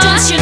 Don't you